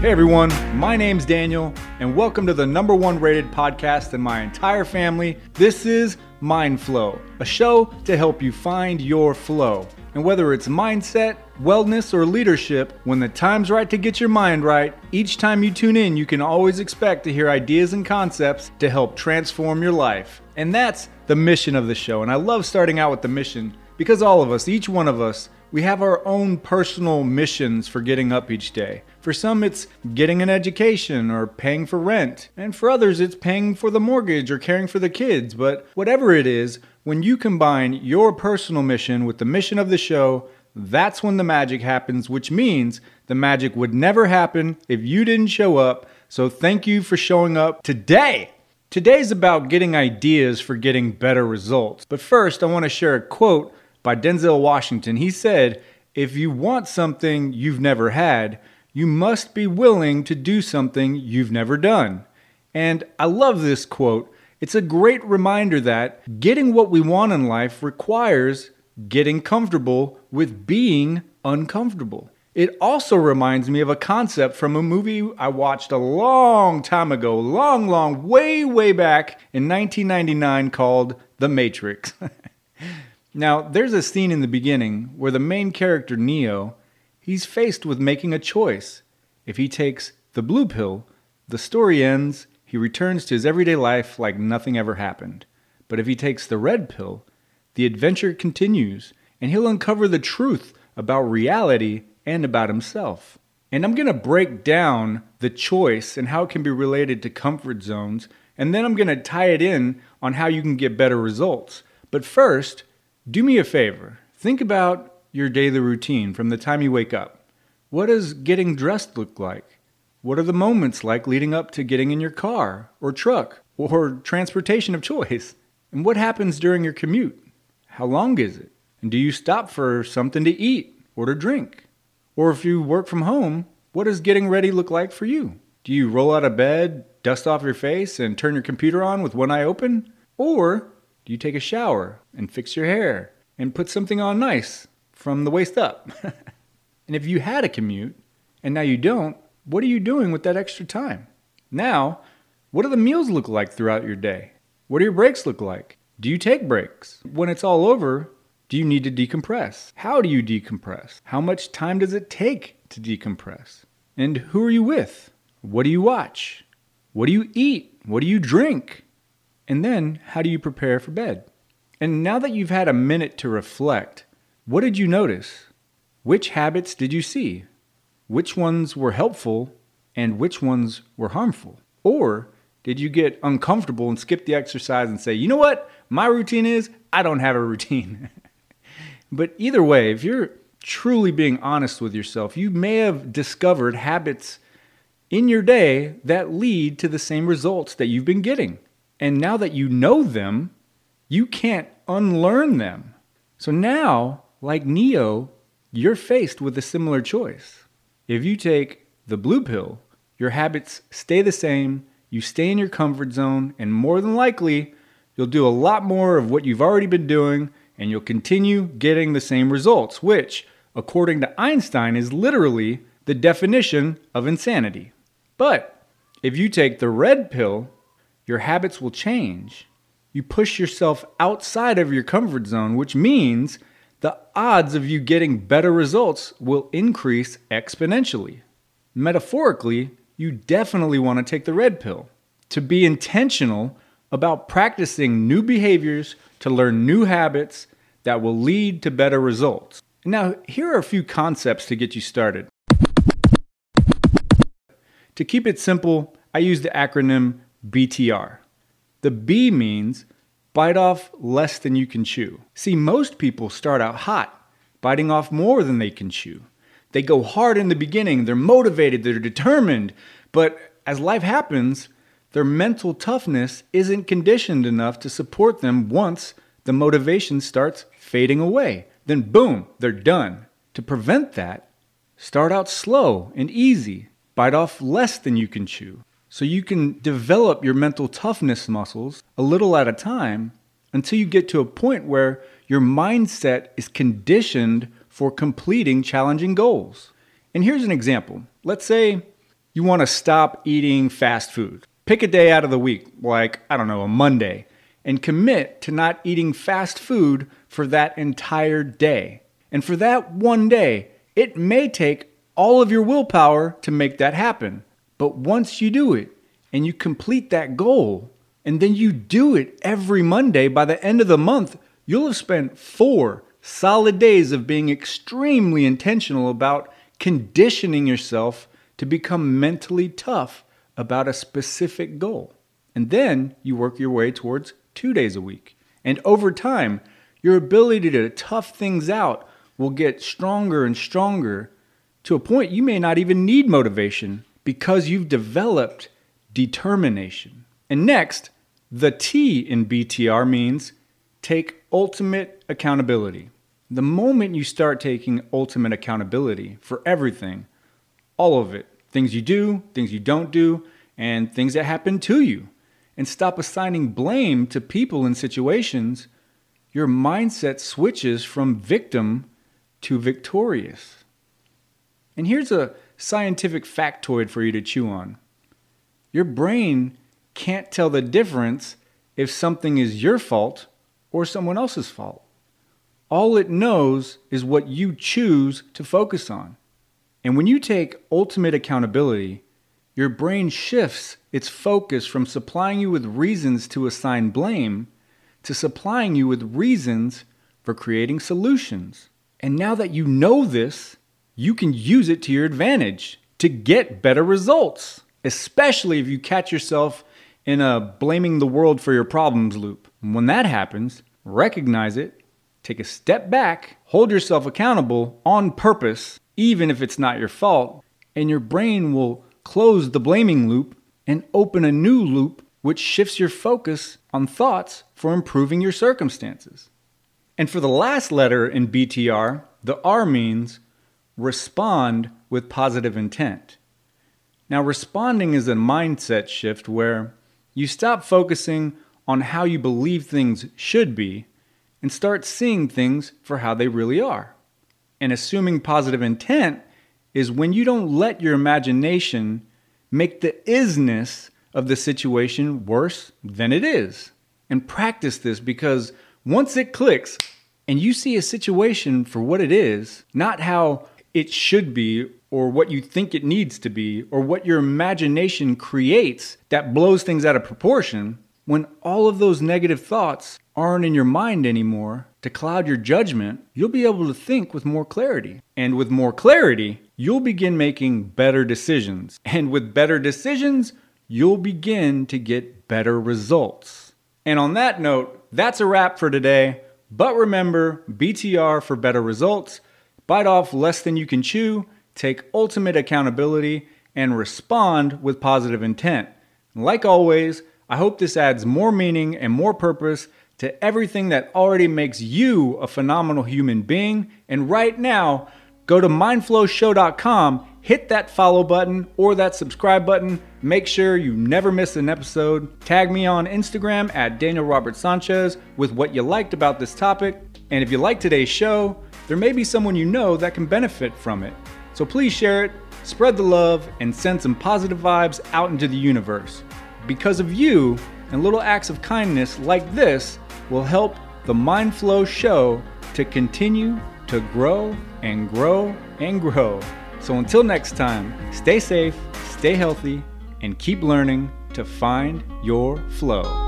Hey everyone, my name's Daniel, and welcome to the number one rated podcast in my entire family. This is Mind Flow, a show to help you find your flow. And whether it's mindset, wellness, or leadership, when the time's right to get your mind right, each time you tune in, you can always expect to hear ideas and concepts to help transform your life. And that's the mission of the show. And I love starting out with the mission because all of us, each one of us, we have our own personal missions for getting up each day. For some, it's getting an education or paying for rent. And for others, it's paying for the mortgage or caring for the kids. But whatever it is, when you combine your personal mission with the mission of the show, that's when the magic happens, which means the magic would never happen if you didn't show up. So thank you for showing up today. Today's about getting ideas for getting better results. But first, I want to share a quote by Denzel Washington. He said, If you want something you've never had, you must be willing to do something you've never done. And I love this quote. It's a great reminder that getting what we want in life requires getting comfortable with being uncomfortable. It also reminds me of a concept from a movie I watched a long time ago, long, long, way, way back in 1999 called The Matrix. Now, there's a scene in the beginning where the main character, Neo, he's faced with making a choice. If he takes the blue pill, the story ends, he returns to his everyday life like nothing ever happened. But if he takes the red pill, the adventure continues, and he'll uncover the truth about reality and about himself. And I'm going to break down the choice and how it can be related to comfort zones, and then I'm going to tie it in on how you can get better results. But first, do me a favor. Think about your daily routine from the time you wake up. What does getting dressed look like? What are the moments like leading up to getting in your car or truck or transportation of choice? And what happens during your commute? How long is it? And do you stop for something to eat or to drink? Or if you work from home, what does getting ready look like for you? Do you roll out of bed, dust off your face, and turn your computer on with one eye open? Or do you take a shower and fix your hair and put something on nice from the waist up? and if you had a commute and now you don't, what are you doing with that extra time? Now, what do the meals look like throughout your day? What do your breaks look like? Do you take breaks? When it's all over, do you need to decompress? How do you decompress? How much time does it take to decompress? And who are you with? What do you watch? What do you eat? What do you drink? And then, how do you prepare for bed? And now that you've had a minute to reflect, what did you notice? Which habits did you see? Which ones were helpful and which ones were harmful? Or did you get uncomfortable and skip the exercise and say, you know what? My routine is I don't have a routine. but either way, if you're truly being honest with yourself, you may have discovered habits in your day that lead to the same results that you've been getting. And now that you know them, you can't unlearn them. So now, like Neo, you're faced with a similar choice. If you take the blue pill, your habits stay the same, you stay in your comfort zone, and more than likely, you'll do a lot more of what you've already been doing, and you'll continue getting the same results, which, according to Einstein, is literally the definition of insanity. But if you take the red pill, your habits will change. You push yourself outside of your comfort zone, which means the odds of you getting better results will increase exponentially. Metaphorically, you definitely want to take the red pill to be intentional about practicing new behaviors to learn new habits that will lead to better results. Now, here are a few concepts to get you started. To keep it simple, I use the acronym BTR. The B means bite off less than you can chew. See, most people start out hot, biting off more than they can chew. They go hard in the beginning, they're motivated, they're determined, but as life happens, their mental toughness isn't conditioned enough to support them once the motivation starts fading away. Then, boom, they're done. To prevent that, start out slow and easy. Bite off less than you can chew so you can develop your mental toughness muscles a little at a time until you get to a point where your mindset is conditioned for completing challenging goals. And here's an example. Let's say You want to stop eating fast food. Pick a day out of the week, like, I don't know, a Monday, and commit to not eating fast food for that entire day. And for that one day, it may take all of your willpower to make that happen. But once you do it and you complete that goal, and then you do it every Monday, by the end of the month, you'll have spent four solid days of being extremely intentional about conditioning yourself to become mentally tough about a specific goal. And then you work your way towards two days a week. And over time, your ability to tough things out will get stronger and stronger to a point you may not even need motivation because you've developed determination. And next, the T in BTR means take ultimate accountability. The moment you start taking ultimate accountability for everything, all of it, things you do, things you don't do, and things that happen to you, and stop assigning blame to people and situations, your mindset switches from victim to victorious. And here's a scientific factoid for you to chew on your brain can't tell the difference if something is your fault or someone else's fault. All it knows is what you choose to focus on. And when you take ultimate accountability, your brain shifts its focus from supplying you with reasons to assign blame to supplying you with reasons for creating solutions. And now that you know this, you can use it to your advantage to get better results, especially if you catch yourself in a blaming the world for your problems loop. when that happens, recognize it, take a step back, hold yourself accountable on purpose, even if it's not your fault, and your brain will close the blaming loop and open a new loop which shifts your focus on thoughts for improving your circumstances. And for the last letter in BTR, the R means respond with positive intent. Now, responding is a mindset shift where you stop focusing on how you believe things should be and start seeing things for how they really are. And assuming positive intent is when you don't let your imagination make the isness of the situation worse than it is. And practice this because once it clicks and you see a situation for what it is, not how it should be or what you think it needs to be or what your imagination creates that blows things out of proportion, when all of those negative thoughts aren't in your mind anymore to cloud your judgment, you'll be able to think with more clarity. And with more clarity, you'll begin making better decisions. And with better decisions, you'll begin to get better results. And on that note, that's a wrap for today. But remember, BTR for better results. Bite off less than you can chew, take ultimate accountability, and respond with positive intent. Like always, I hope this adds more meaning and more purpose to everything that already makes you a phenomenal human being. And right now, go to mindflowshow.com hit that follow button or that subscribe button. Make sure you never miss an episode. Tag me on Instagram at Daniel Robert Sanchez with what you liked about this topic. And if you like today's show, there may be someone you know that can benefit from it. So please share it, spread the love, and send some positive vibes out into the universe. Because of you and little acts of kindness like this will help the Mind Flow show to continue to grow and grow and grow. So until next time, stay safe, stay healthy, and keep learning to find your flow.